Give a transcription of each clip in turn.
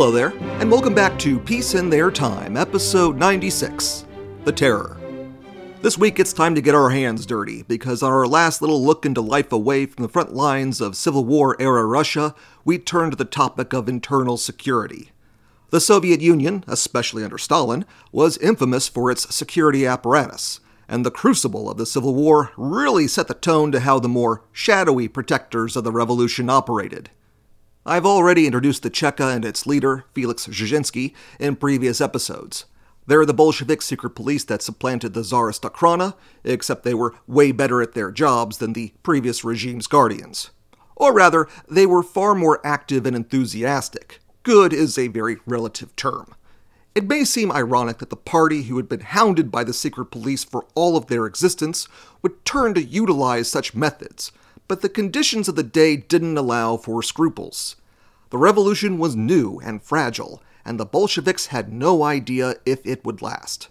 Hello there, and welcome back to Peace in Their Time, episode 96 The Terror. This week it's time to get our hands dirty, because on our last little look into life away from the front lines of Civil War era Russia, we turn to the topic of internal security. The Soviet Union, especially under Stalin, was infamous for its security apparatus, and the crucible of the Civil War really set the tone to how the more shadowy protectors of the revolution operated. I've already introduced the Cheka and its leader, Felix Dzerzhinsky, in previous episodes. They're the Bolshevik secret police that supplanted the Tsarist Okhrana, except they were way better at their jobs than the previous regime's guardians. Or rather, they were far more active and enthusiastic. Good is a very relative term. It may seem ironic that the party who had been hounded by the secret police for all of their existence would turn to utilize such methods, but the conditions of the day didn't allow for scruples. The revolution was new and fragile, and the Bolsheviks had no idea if it would last.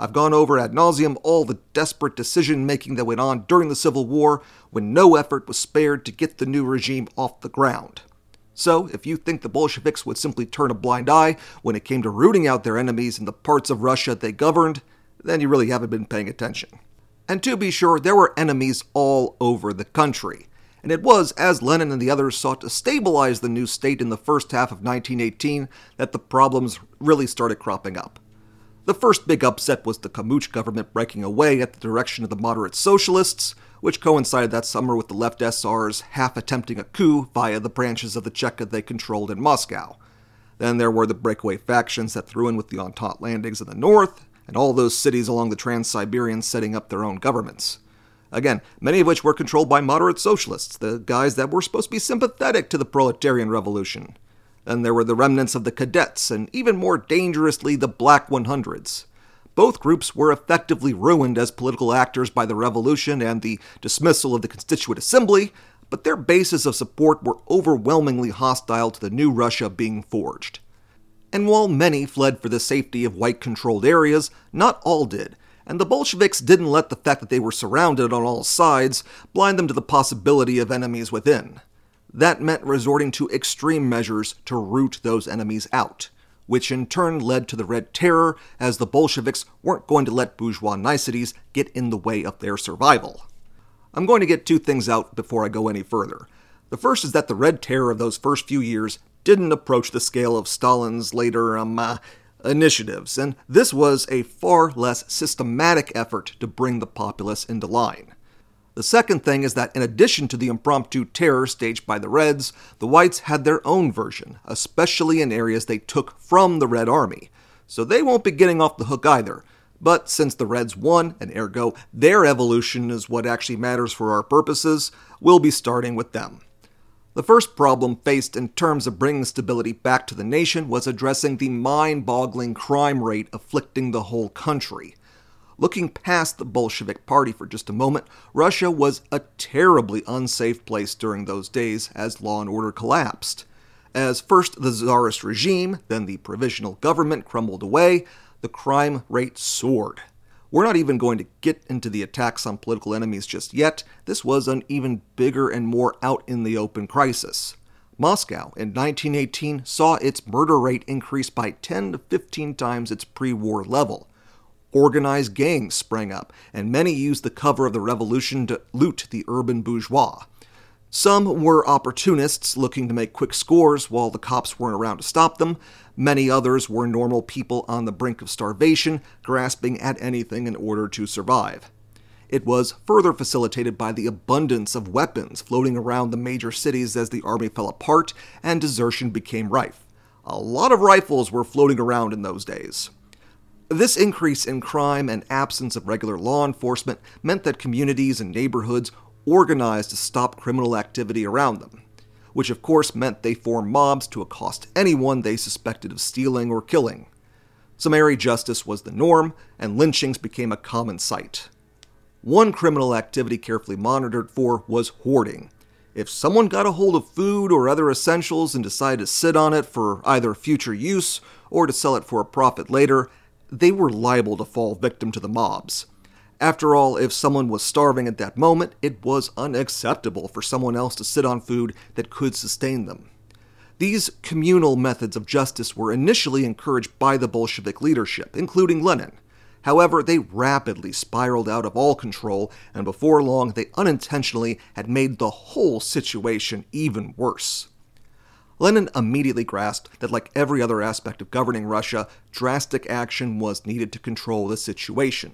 I've gone over ad nauseum all the desperate decision making that went on during the Civil War when no effort was spared to get the new regime off the ground. So, if you think the Bolsheviks would simply turn a blind eye when it came to rooting out their enemies in the parts of Russia they governed, then you really haven't been paying attention. And to be sure, there were enemies all over the country. And it was as Lenin and the others sought to stabilize the new state in the first half of 1918 that the problems really started cropping up. The first big upset was the Komuch government breaking away at the direction of the moderate socialists, which coincided that summer with the left SRs half attempting a coup via the branches of the Cheka they controlled in Moscow. Then there were the breakaway factions that threw in with the Entente landings in the north, and all those cities along the Trans Siberian setting up their own governments. Again, many of which were controlled by moderate socialists, the guys that were supposed to be sympathetic to the proletarian revolution. Then there were the remnants of the cadets, and even more dangerously, the Black 100s. Both groups were effectively ruined as political actors by the revolution and the dismissal of the Constituent Assembly, but their bases of support were overwhelmingly hostile to the new Russia being forged and while many fled for the safety of white controlled areas, not all did, and the Bolsheviks didn't let the fact that they were surrounded on all sides blind them to the possibility of enemies within. That meant resorting to extreme measures to root those enemies out, which in turn led to the Red Terror, as the Bolsheviks weren't going to let bourgeois niceties get in the way of their survival. I'm going to get two things out before I go any further. The first is that the Red Terror of those first few years didn't approach the scale of Stalin's later um, uh, initiatives, and this was a far less systematic effort to bring the populace into line. The second thing is that in addition to the impromptu terror staged by the Reds, the Whites had their own version, especially in areas they took from the Red Army. So they won't be getting off the hook either. But since the Reds won, and ergo their evolution is what actually matters for our purposes, we'll be starting with them. The first problem faced in terms of bringing stability back to the nation was addressing the mind boggling crime rate afflicting the whole country. Looking past the Bolshevik Party for just a moment, Russia was a terribly unsafe place during those days as law and order collapsed. As first the Tsarist regime, then the provisional government crumbled away, the crime rate soared. We're not even going to get into the attacks on political enemies just yet. This was an even bigger and more out in the open crisis. Moscow in 1918 saw its murder rate increase by 10 to 15 times its pre war level. Organized gangs sprang up, and many used the cover of the revolution to loot the urban bourgeois. Some were opportunists looking to make quick scores while the cops weren't around to stop them. Many others were normal people on the brink of starvation, grasping at anything in order to survive. It was further facilitated by the abundance of weapons floating around the major cities as the army fell apart and desertion became rife. A lot of rifles were floating around in those days. This increase in crime and absence of regular law enforcement meant that communities and neighborhoods organized to stop criminal activity around them, which of course meant they formed mobs to accost anyone they suspected of stealing or killing. Summary justice was the norm, and lynchings became a common sight. One criminal activity carefully monitored for was hoarding. If someone got a hold of food or other essentials and decided to sit on it for either future use or to sell it for a profit later, they were liable to fall victim to the mobs. After all, if someone was starving at that moment, it was unacceptable for someone else to sit on food that could sustain them. These communal methods of justice were initially encouraged by the Bolshevik leadership, including Lenin. However, they rapidly spiraled out of all control, and before long, they unintentionally had made the whole situation even worse. Lenin immediately grasped that, like every other aspect of governing Russia, drastic action was needed to control the situation.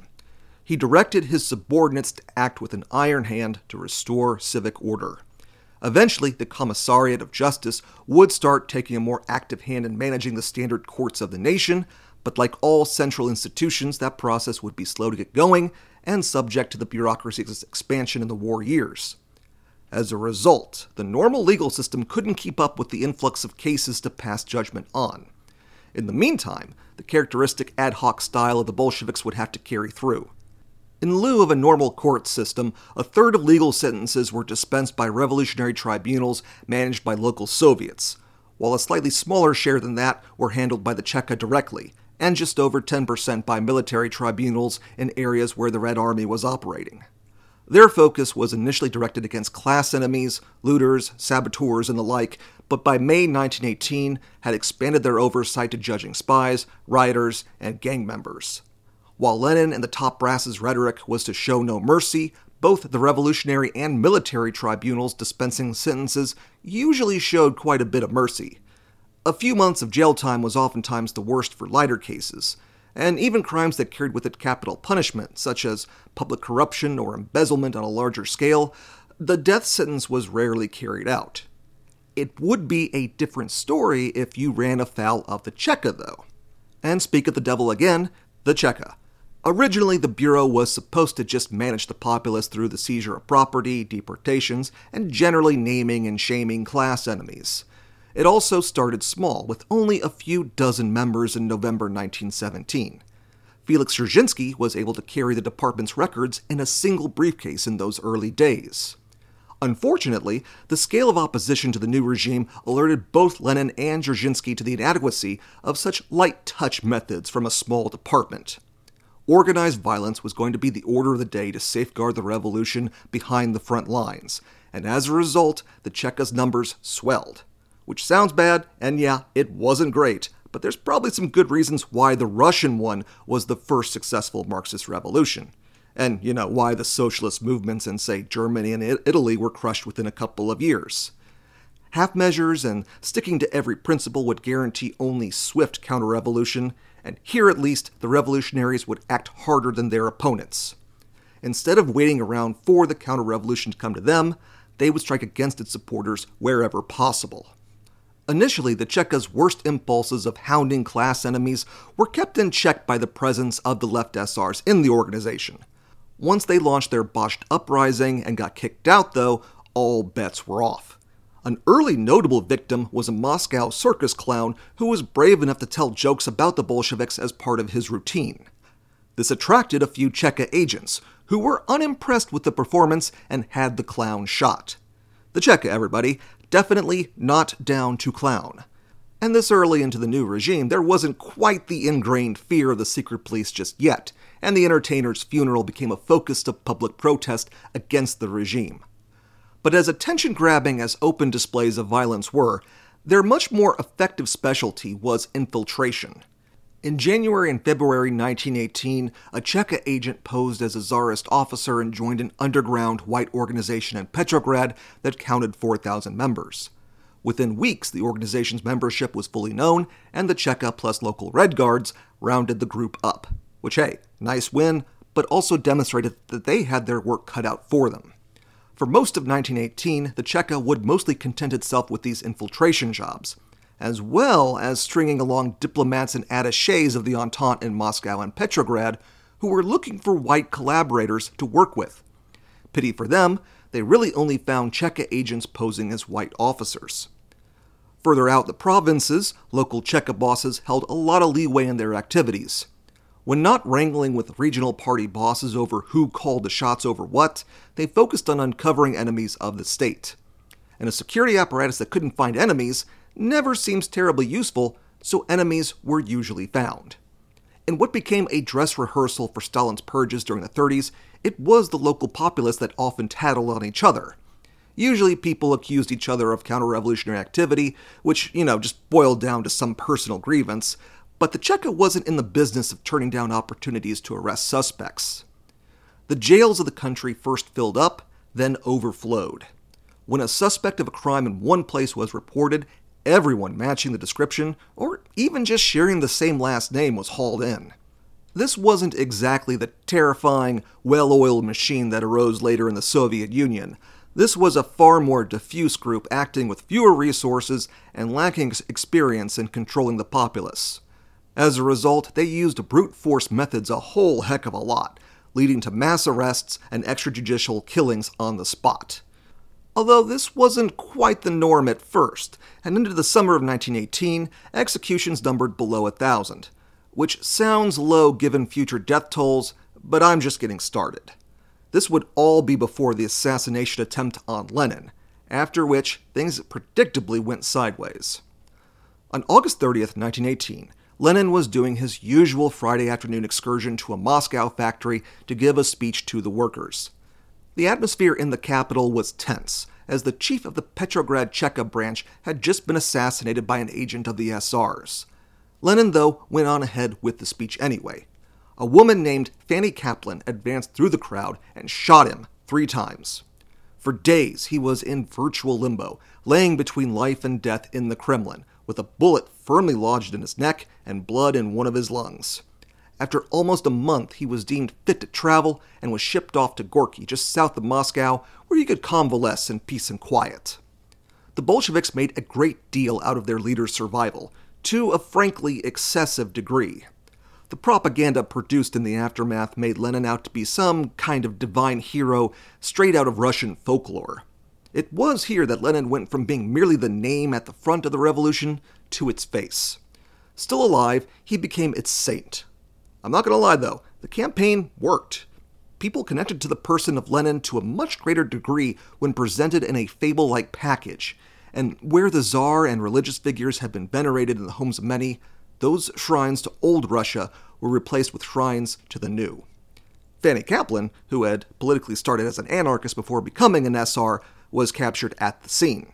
He directed his subordinates to act with an iron hand to restore civic order. Eventually, the Commissariat of Justice would start taking a more active hand in managing the standard courts of the nation, but like all central institutions, that process would be slow to get going and subject to the bureaucracy's expansion in the war years. As a result, the normal legal system couldn't keep up with the influx of cases to pass judgment on. In the meantime, the characteristic ad hoc style of the Bolsheviks would have to carry through. In lieu of a normal court system, a third of legal sentences were dispensed by revolutionary tribunals managed by local Soviets, while a slightly smaller share than that were handled by the Cheka directly, and just over 10% by military tribunals in areas where the Red Army was operating. Their focus was initially directed against class enemies, looters, saboteurs, and the like, but by May 1918 had expanded their oversight to judging spies, rioters, and gang members. While Lenin and the top brass's rhetoric was to show no mercy, both the revolutionary and military tribunals dispensing sentences usually showed quite a bit of mercy. A few months of jail time was oftentimes the worst for lighter cases, and even crimes that carried with it capital punishment, such as public corruption or embezzlement on a larger scale, the death sentence was rarely carried out. It would be a different story if you ran afoul of the Cheka, though. And speak of the devil again, the Cheka. Originally, the Bureau was supposed to just manage the populace through the seizure of property, deportations, and generally naming and shaming class enemies. It also started small, with only a few dozen members in November 1917. Felix Dzerzhinsky was able to carry the department's records in a single briefcase in those early days. Unfortunately, the scale of opposition to the new regime alerted both Lenin and Dzerzhinsky to the inadequacy of such light touch methods from a small department. Organized violence was going to be the order of the day to safeguard the revolution behind the front lines, and as a result, the Cheka's numbers swelled. Which sounds bad, and yeah, it wasn't great, but there's probably some good reasons why the Russian one was the first successful Marxist revolution. And, you know, why the socialist movements in, say, Germany and Italy were crushed within a couple of years. Half measures and sticking to every principle would guarantee only swift counter revolution, and here at least the revolutionaries would act harder than their opponents. Instead of waiting around for the counter revolution to come to them, they would strike against its supporters wherever possible. Initially, the Cheka's worst impulses of hounding class enemies were kept in check by the presence of the left SRs in the organization. Once they launched their botched uprising and got kicked out, though, all bets were off. An early notable victim was a Moscow circus clown who was brave enough to tell jokes about the Bolsheviks as part of his routine. This attracted a few Cheka agents, who were unimpressed with the performance and had the clown shot. The Cheka, everybody, definitely not down to clown. And this early into the new regime, there wasn't quite the ingrained fear of the secret police just yet, and the entertainer's funeral became a focus of public protest against the regime. But as attention grabbing as open displays of violence were, their much more effective specialty was infiltration. In January and February 1918, a Cheka agent posed as a Tsarist officer and joined an underground white organization in Petrograd that counted 4,000 members. Within weeks, the organization's membership was fully known, and the Cheka plus local Red Guards rounded the group up. Which, hey, nice win, but also demonstrated that they had their work cut out for them. For most of 1918, the Cheka would mostly content itself with these infiltration jobs, as well as stringing along diplomats and attaches of the Entente in Moscow and Petrograd who were looking for white collaborators to work with. Pity for them, they really only found Cheka agents posing as white officers. Further out the provinces, local Cheka bosses held a lot of leeway in their activities. When not wrangling with regional party bosses over who called the shots over what, they focused on uncovering enemies of the state. And a security apparatus that couldn't find enemies never seems terribly useful, so enemies were usually found. In what became a dress rehearsal for Stalin's purges during the 30s, it was the local populace that often tattled on each other. Usually people accused each other of counter revolutionary activity, which, you know, just boiled down to some personal grievance, but the Cheka wasn't in the business of turning down opportunities to arrest suspects. The jails of the country first filled up, then overflowed. When a suspect of a crime in one place was reported, everyone matching the description, or even just sharing the same last name, was hauled in. This wasn't exactly the terrifying, well oiled machine that arose later in the Soviet Union. This was a far more diffuse group acting with fewer resources and lacking experience in controlling the populace. As a result, they used brute force methods a whole heck of a lot, leading to mass arrests and extrajudicial killings on the spot. Although this wasn't quite the norm at first, and into the summer of 1918, executions numbered below a thousand, which sounds low given future death tolls, but I'm just getting started. This would all be before the assassination attempt on Lenin, after which things predictably went sideways. On August 30th, 1918, Lenin was doing his usual Friday afternoon excursion to a Moscow factory to give a speech to the workers. The atmosphere in the capital was tense, as the chief of the Petrograd Cheka branch had just been assassinated by an agent of the SRs. Lenin, though, went on ahead with the speech anyway. A woman named Fanny Kaplan advanced through the crowd and shot him three times. For days, he was in virtual limbo, laying between life and death in the Kremlin, with a bullet firmly lodged in his neck and blood in one of his lungs. After almost a month, he was deemed fit to travel and was shipped off to Gorky, just south of Moscow, where he could convalesce in peace and quiet. The Bolsheviks made a great deal out of their leader's survival, to a frankly excessive degree. The propaganda produced in the aftermath made Lenin out to be some kind of divine hero straight out of Russian folklore. It was here that Lenin went from being merely the name at the front of the revolution to its face. Still alive, he became its saint. I'm not going to lie though, the campaign worked. People connected to the person of Lenin to a much greater degree when presented in a fable like package, and where the Tsar and religious figures had been venerated in the homes of many, those shrines to old Russia were replaced with shrines to the new. Fanny Kaplan, who had politically started as an anarchist before becoming an SR, was captured at the scene.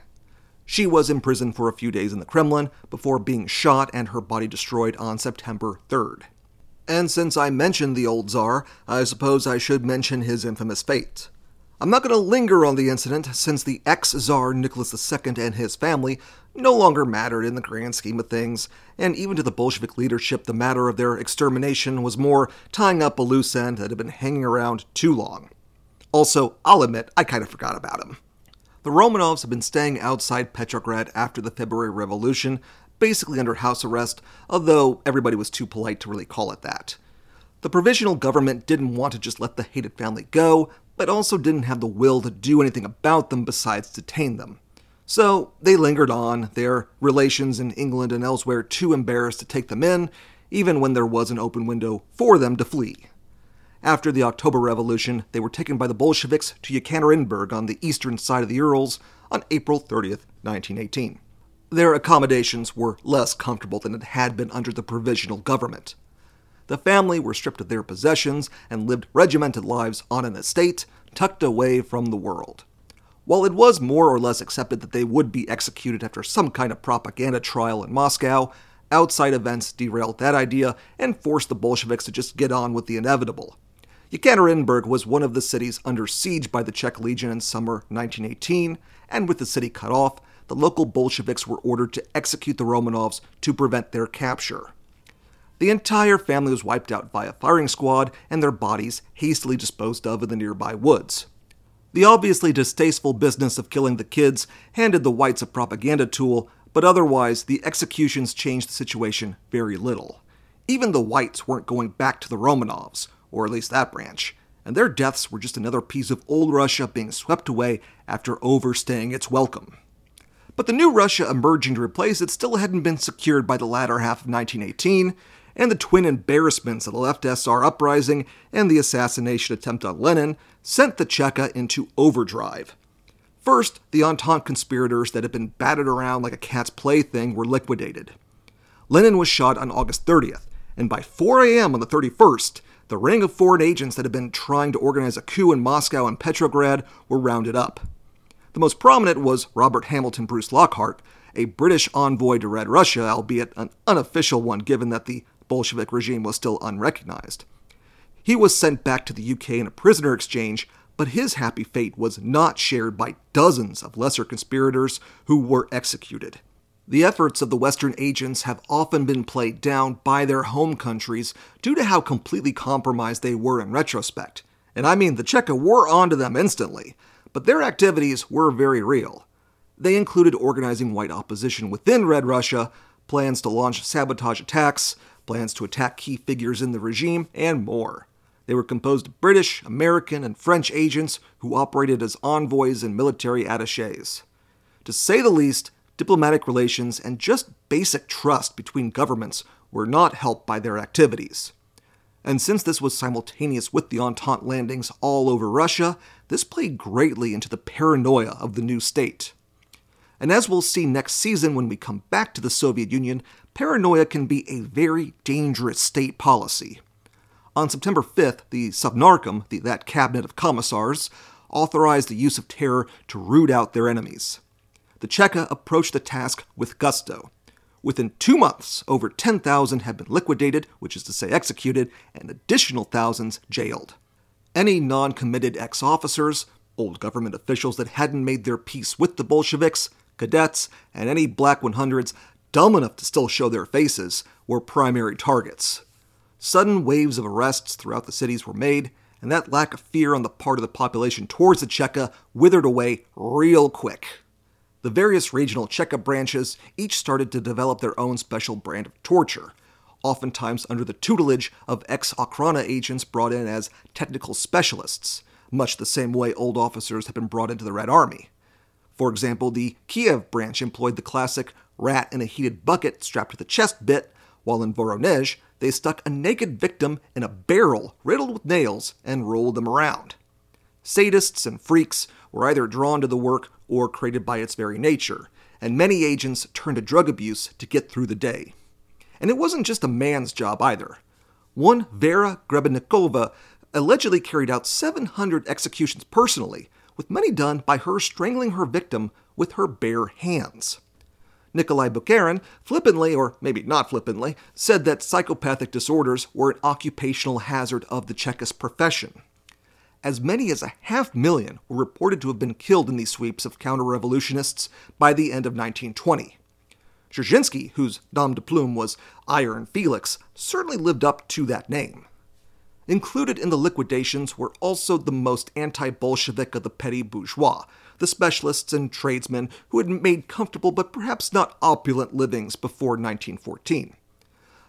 She was imprisoned for a few days in the Kremlin before being shot and her body destroyed on September 3rd. And since I mentioned the old Tsar, I suppose I should mention his infamous fate. I'm not going to linger on the incident, since the ex Tsar Nicholas II and his family no longer mattered in the grand scheme of things, and even to the Bolshevik leadership, the matter of their extermination was more tying up a loose end that had been hanging around too long. Also, I'll admit, I kind of forgot about him. The Romanovs had been staying outside Petrograd after the February Revolution, basically under house arrest, although everybody was too polite to really call it that. The provisional government didn't want to just let the hated family go, but also didn't have the will to do anything about them besides detain them. So they lingered on, their relations in England and elsewhere too embarrassed to take them in, even when there was an open window for them to flee. After the October Revolution, they were taken by the Bolsheviks to Yekaterinburg on the eastern side of the Urals on April 30th, 1918. Their accommodations were less comfortable than it had been under the provisional government. The family were stripped of their possessions and lived regimented lives on an estate tucked away from the world. While it was more or less accepted that they would be executed after some kind of propaganda trial in Moscow, outside events derailed that idea and forced the Bolsheviks to just get on with the inevitable. Yekaterinburg was one of the cities under siege by the Czech Legion in summer 1918, and with the city cut off, the local Bolsheviks were ordered to execute the Romanovs to prevent their capture. The entire family was wiped out by a firing squad and their bodies hastily disposed of in the nearby woods. The obviously distasteful business of killing the kids handed the whites a propaganda tool, but otherwise, the executions changed the situation very little. Even the whites weren't going back to the Romanovs, or at least that branch, and their deaths were just another piece of old Russia being swept away after overstaying its welcome. But the new Russia emerging to replace it still hadn't been secured by the latter half of 1918, and the twin embarrassments of the left SR uprising and the assassination attempt on Lenin sent the Cheka into overdrive. First, the Entente conspirators that had been batted around like a cat's plaything were liquidated. Lenin was shot on August 30th, and by 4 a.m. on the 31st, the ring of foreign agents that had been trying to organize a coup in Moscow and Petrograd were rounded up. The most prominent was Robert Hamilton Bruce Lockhart, a British envoy to Red Russia, albeit an unofficial one given that the Bolshevik regime was still unrecognized. He was sent back to the UK in a prisoner exchange, but his happy fate was not shared by dozens of lesser conspirators who were executed. The efforts of the Western agents have often been played down by their home countries due to how completely compromised they were in retrospect. And I mean, the Cheka were onto them instantly, but their activities were very real. They included organizing white opposition within Red Russia, plans to launch sabotage attacks, plans to attack key figures in the regime, and more. They were composed of British, American, and French agents who operated as envoys and military attaches. To say the least, diplomatic relations and just basic trust between governments were not helped by their activities. And since this was simultaneous with the Entente landings all over Russia, this played greatly into the paranoia of the new state. And as we'll see next season when we come back to the Soviet Union, paranoia can be a very dangerous state policy. On September 5th, the Sovnarkom, the, that cabinet of commissars, authorized the use of terror to root out their enemies. The Cheka approached the task with gusto. Within two months, over 10,000 had been liquidated, which is to say executed, and additional thousands jailed. Any non committed ex officers, old government officials that hadn't made their peace with the Bolsheviks, cadets, and any Black 100s dumb enough to still show their faces were primary targets. Sudden waves of arrests throughout the cities were made, and that lack of fear on the part of the population towards the Cheka withered away real quick. The various regional Cheka branches each started to develop their own special brand of torture, oftentimes under the tutelage of ex Okhrana agents brought in as technical specialists, much the same way old officers had been brought into the Red Army. For example, the Kiev branch employed the classic rat in a heated bucket strapped to the chest bit, while in Voronezh, they stuck a naked victim in a barrel riddled with nails and rolled them around. Sadists and freaks were either drawn to the work or created by its very nature, and many agents turned to drug abuse to get through the day. And it wasn't just a man's job either. One Vera Grebennikova allegedly carried out 700 executions personally, with many done by her strangling her victim with her bare hands. Nikolai Bukharin, flippantly, or maybe not flippantly, said that psychopathic disorders were an occupational hazard of the Chekist profession as many as a half million were reported to have been killed in these sweeps of counter revolutionists by the end of 1920. Dzerzhinsky, whose nom de plume was Iron Felix, certainly lived up to that name. Included in the liquidations were also the most anti Bolshevik of the petty bourgeois, the specialists and tradesmen who had made comfortable but perhaps not opulent livings before 1914.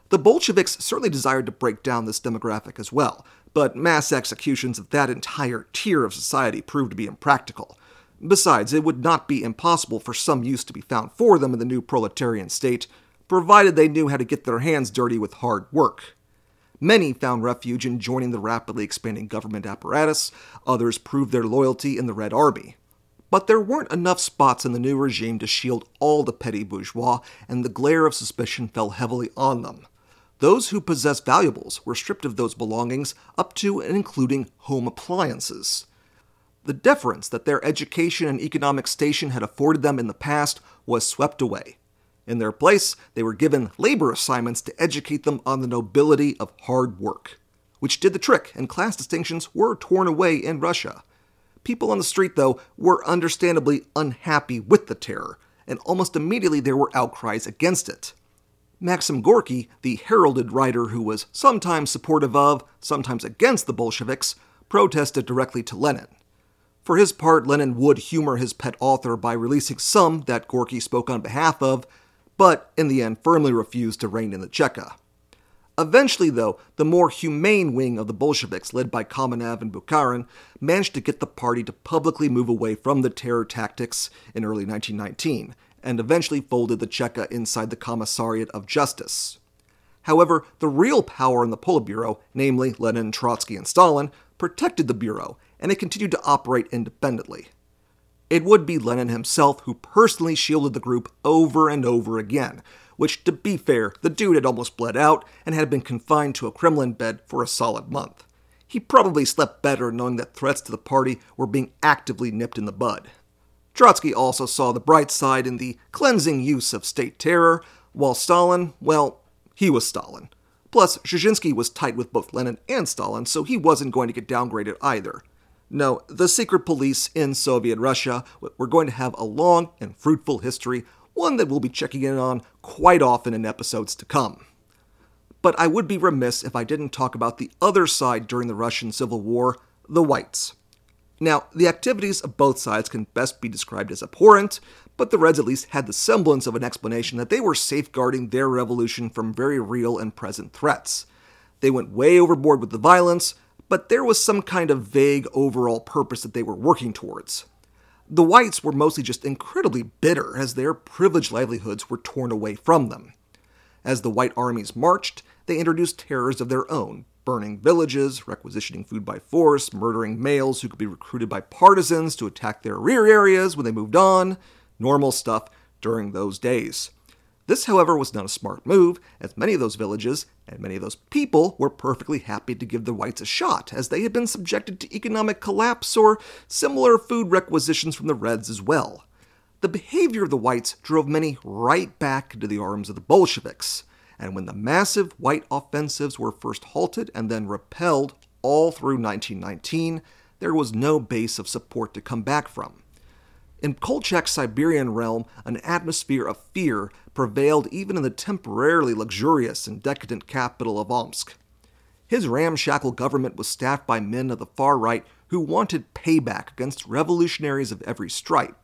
The Bolsheviks certainly desired to break down this demographic as well, but mass executions of that entire tier of society proved to be impractical. Besides, it would not be impossible for some use to be found for them in the new proletarian state, provided they knew how to get their hands dirty with hard work. Many found refuge in joining the rapidly expanding government apparatus, others proved their loyalty in the Red Army. But there weren't enough spots in the new regime to shield all the petty bourgeois, and the glare of suspicion fell heavily on them. Those who possessed valuables were stripped of those belongings up to and including home appliances. The deference that their education and economic station had afforded them in the past was swept away. In their place, they were given labor assignments to educate them on the nobility of hard work, which did the trick, and class distinctions were torn away in Russia. People on the street, though, were understandably unhappy with the terror, and almost immediately there were outcries against it. Maxim Gorky, the heralded writer who was sometimes supportive of, sometimes against the Bolsheviks, protested directly to Lenin. For his part, Lenin would humor his pet author by releasing some that Gorky spoke on behalf of, but in the end firmly refused to rein in the Cheka. Eventually, though, the more humane wing of the Bolsheviks, led by Kamenev and Bukharin, managed to get the party to publicly move away from the terror tactics in early 1919 and eventually folded the Cheka inside the Commissariat of Justice. However, the real power in the Politburo, namely Lenin, Trotsky, and Stalin, protected the Bureau, and it continued to operate independently. It would be Lenin himself who personally shielded the group over and over again, which, to be fair, the dude had almost bled out and had been confined to a Kremlin bed for a solid month. He probably slept better knowing that threats to the party were being actively nipped in the bud. Trotsky also saw the bright side in the cleansing use of state terror, while Stalin, well, he was Stalin. Plus, Dzerzhinsky was tight with both Lenin and Stalin, so he wasn't going to get downgraded either. No, the secret police in Soviet Russia were going to have a long and fruitful history, one that we'll be checking in on quite often in episodes to come. But I would be remiss if I didn't talk about the other side during the Russian Civil War the Whites. Now, the activities of both sides can best be described as abhorrent, but the Reds at least had the semblance of an explanation that they were safeguarding their revolution from very real and present threats. They went way overboard with the violence, but there was some kind of vague overall purpose that they were working towards. The whites were mostly just incredibly bitter as their privileged livelihoods were torn away from them. As the white armies marched, they introduced terrors of their own, burning villages, requisitioning food by force, murdering males who could be recruited by partisans to attack their rear areas when they moved on, normal stuff during those days. This, however, was not a smart move, as many of those villages and many of those people were perfectly happy to give the whites a shot, as they had been subjected to economic collapse or similar food requisitions from the Reds as well. The behavior of the whites drove many right back into the arms of the Bolsheviks, and when the massive white offensives were first halted and then repelled all through 1919, there was no base of support to come back from. In Kolchak's Siberian realm, an atmosphere of fear prevailed even in the temporarily luxurious and decadent capital of Omsk. His ramshackle government was staffed by men of the far right who wanted payback against revolutionaries of every stripe,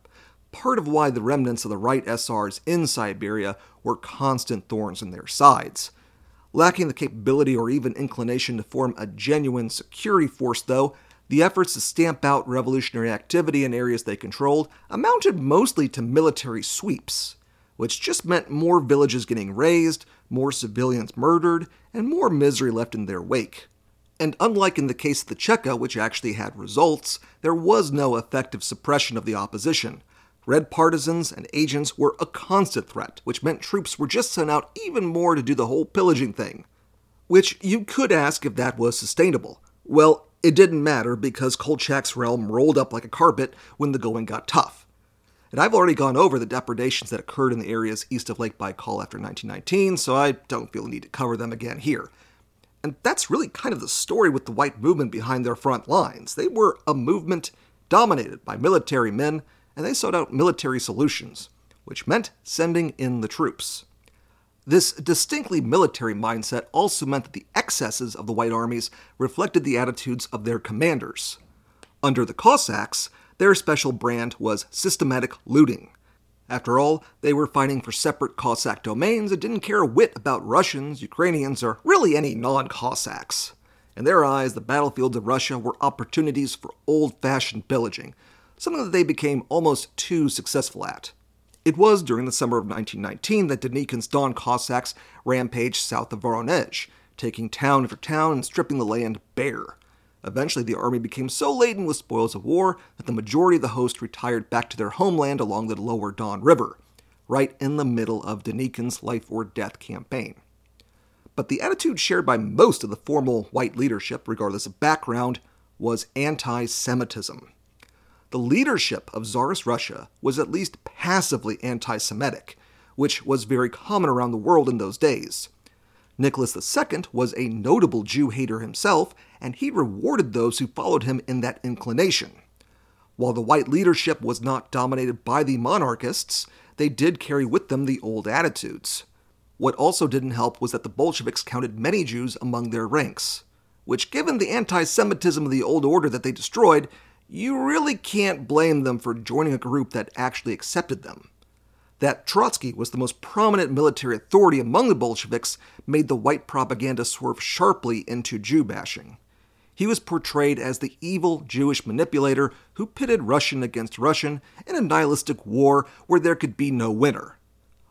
part of why the remnants of the right SRs in Siberia were constant thorns in their sides. Lacking the capability or even inclination to form a genuine security force, though, the efforts to stamp out revolutionary activity in areas they controlled amounted mostly to military sweeps, which just meant more villages getting razed, more civilians murdered, and more misery left in their wake. And unlike in the case of the Cheka, which actually had results, there was no effective suppression of the opposition. Red partisans and agents were a constant threat, which meant troops were just sent out even more to do the whole pillaging thing. Which you could ask if that was sustainable. Well, it didn't matter because Kolchak's realm rolled up like a carpet when the going got tough. And I've already gone over the depredations that occurred in the areas east of Lake Baikal after 1919, so I don't feel the need to cover them again here. And that's really kind of the story with the white movement behind their front lines. They were a movement dominated by military men, and they sought out military solutions, which meant sending in the troops. This distinctly military mindset also meant that the excesses of the White armies reflected the attitudes of their commanders. Under the Cossacks, their special brand was systematic looting. After all, they were fighting for separate Cossack domains and didn't care a whit about Russians, Ukrainians, or really any non Cossacks. In their eyes, the battlefields of Russia were opportunities for old fashioned pillaging, something that they became almost too successful at. It was during the summer of 1919 that Denikin's Don Cossacks rampaged south of Voronezh, taking town after town and stripping the land bare. Eventually, the army became so laden with spoils of war that the majority of the host retired back to their homeland along the lower Don River, right in the middle of Denikin's life or death campaign. But the attitude shared by most of the formal white leadership, regardless of background, was anti Semitism the leadership of Tsarist Russia was at least passively anti Semitic, which was very common around the world in those days. Nicholas II was a notable Jew hater himself, and he rewarded those who followed him in that inclination. While the white leadership was not dominated by the monarchists, they did carry with them the old attitudes. What also didn't help was that the Bolsheviks counted many Jews among their ranks, which, given the anti Semitism of the old order that they destroyed, you really can't blame them for joining a group that actually accepted them. That Trotsky was the most prominent military authority among the Bolsheviks made the white propaganda swerve sharply into Jew bashing. He was portrayed as the evil Jewish manipulator who pitted Russian against Russian in a nihilistic war where there could be no winner.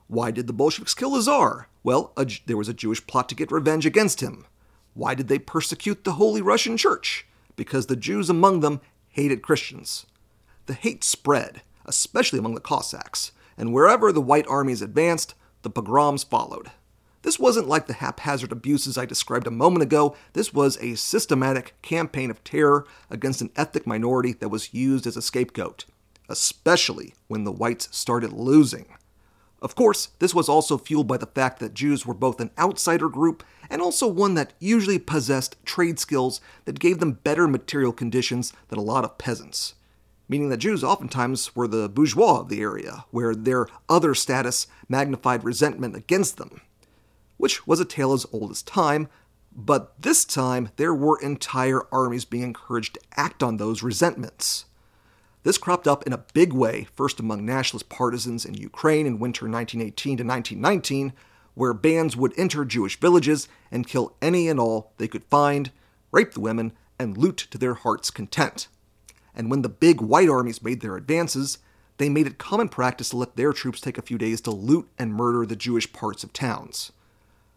Why did the Bolsheviks kill the Tsar? Well, a, there was a Jewish plot to get revenge against him. Why did they persecute the Holy Russian Church? Because the Jews among them hated Christians. The hate spread, especially among the Cossacks, and wherever the white armies advanced, the pogroms followed. This wasn't like the haphazard abuses I described a moment ago. This was a systematic campaign of terror against an ethnic minority that was used as a scapegoat. especially when the whites started losing. Of course, this was also fueled by the fact that Jews were both an outsider group and also one that usually possessed trade skills that gave them better material conditions than a lot of peasants. Meaning that Jews oftentimes were the bourgeois of the area, where their other status magnified resentment against them. Which was a tale as old as time, but this time there were entire armies being encouraged to act on those resentments. This cropped up in a big way, first among nationalist partisans in Ukraine in winter 1918 to 1919, where bands would enter Jewish villages and kill any and all they could find, rape the women, and loot to their heart's content. And when the big white armies made their advances, they made it common practice to let their troops take a few days to loot and murder the Jewish parts of towns.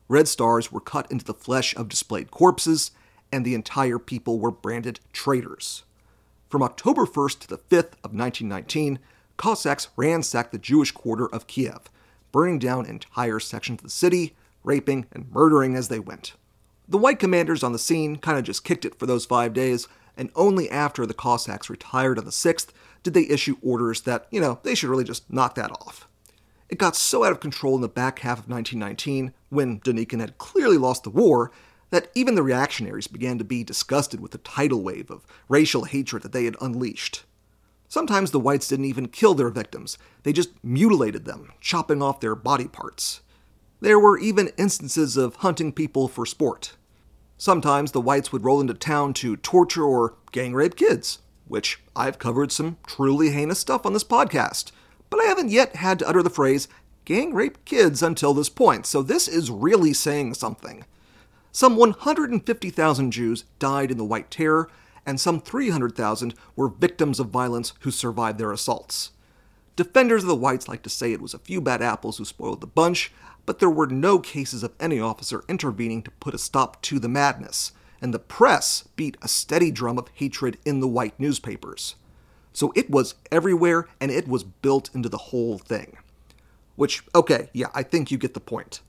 Red stars were cut into the flesh of displayed corpses, and the entire people were branded traitors. From October 1st to the 5th of 1919, Cossacks ransacked the Jewish quarter of Kiev, burning down entire sections of the city, raping and murdering as they went. The white commanders on the scene kind of just kicked it for those five days, and only after the Cossacks retired on the 6th did they issue orders that, you know, they should really just knock that off. It got so out of control in the back half of 1919, when Denikin had clearly lost the war, that even the reactionaries began to be disgusted with the tidal wave of racial hatred that they had unleashed. Sometimes the whites didn't even kill their victims, they just mutilated them, chopping off their body parts. There were even instances of hunting people for sport. Sometimes the whites would roll into town to torture or gang rape kids, which I've covered some truly heinous stuff on this podcast, but I haven't yet had to utter the phrase gang rape kids until this point, so this is really saying something. Some 150,000 Jews died in the White Terror, and some 300,000 were victims of violence who survived their assaults. Defenders of the whites like to say it was a few bad apples who spoiled the bunch, but there were no cases of any officer intervening to put a stop to the madness, and the press beat a steady drum of hatred in the white newspapers. So it was everywhere, and it was built into the whole thing. Which, okay, yeah, I think you get the point.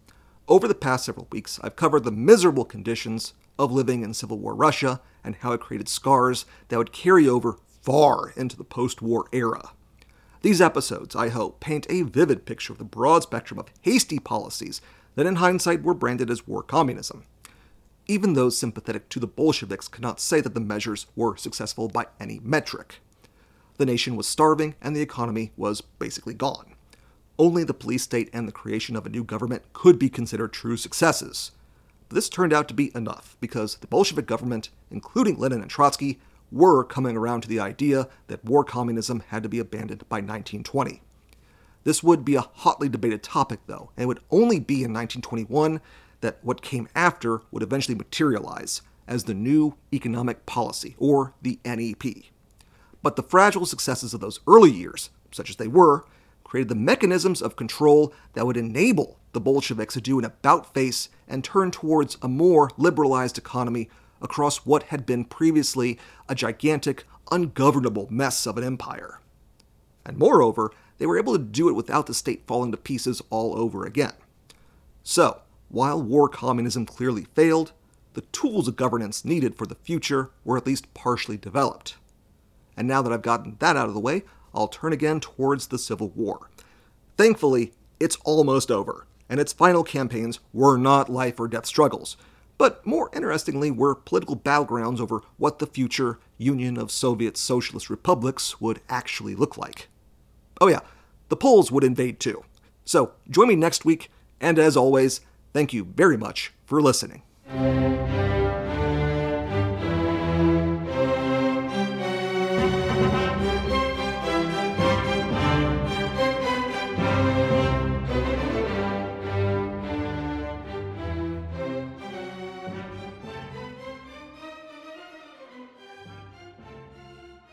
Over the past several weeks, I've covered the miserable conditions of living in Civil War Russia and how it created scars that would carry over far into the post war era. These episodes, I hope, paint a vivid picture of the broad spectrum of hasty policies that in hindsight were branded as war communism. Even those sympathetic to the Bolsheviks cannot say that the measures were successful by any metric. The nation was starving and the economy was basically gone. Only the police state and the creation of a new government could be considered true successes. But this turned out to be enough because the Bolshevik government, including Lenin and Trotsky, were coming around to the idea that war communism had to be abandoned by 1920. This would be a hotly debated topic, though, and it would only be in 1921 that what came after would eventually materialize as the new economic policy, or the NEP. But the fragile successes of those early years, such as they were, created the mechanisms of control that would enable the Bolsheviks to do an about face and turn towards a more liberalized economy across what had been previously a gigantic, ungovernable mess of an empire. And moreover, they were able to do it without the state falling to pieces all over again. So, while war communism clearly failed, the tools of governance needed for the future were at least partially developed. And now that I've gotten that out of the way, I'll turn again towards the Civil War. Thankfully, it's almost over, and its final campaigns were not life or death struggles, but more interestingly were political battlegrounds over what the future Union of Soviet Socialist Republics would actually look like. Oh, yeah, the Poles would invade too. So join me next week, and as always, thank you very much for listening.